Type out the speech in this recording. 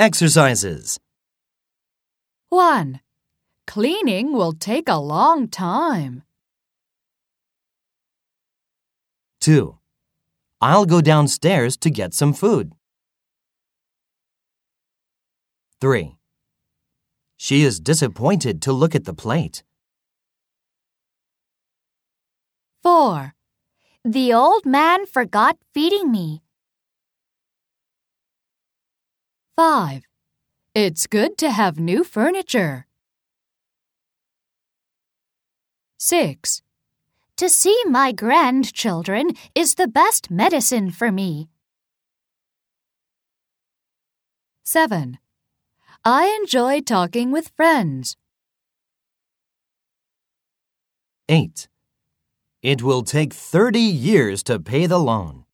Exercises 1. Cleaning will take a long time. 2. I'll go downstairs to get some food. 3. She is disappointed to look at the plate. 4. The old man forgot feeding me. 5. It's good to have new furniture. 6. To see my grandchildren is the best medicine for me. 7. I enjoy talking with friends. 8. It will take 30 years to pay the loan.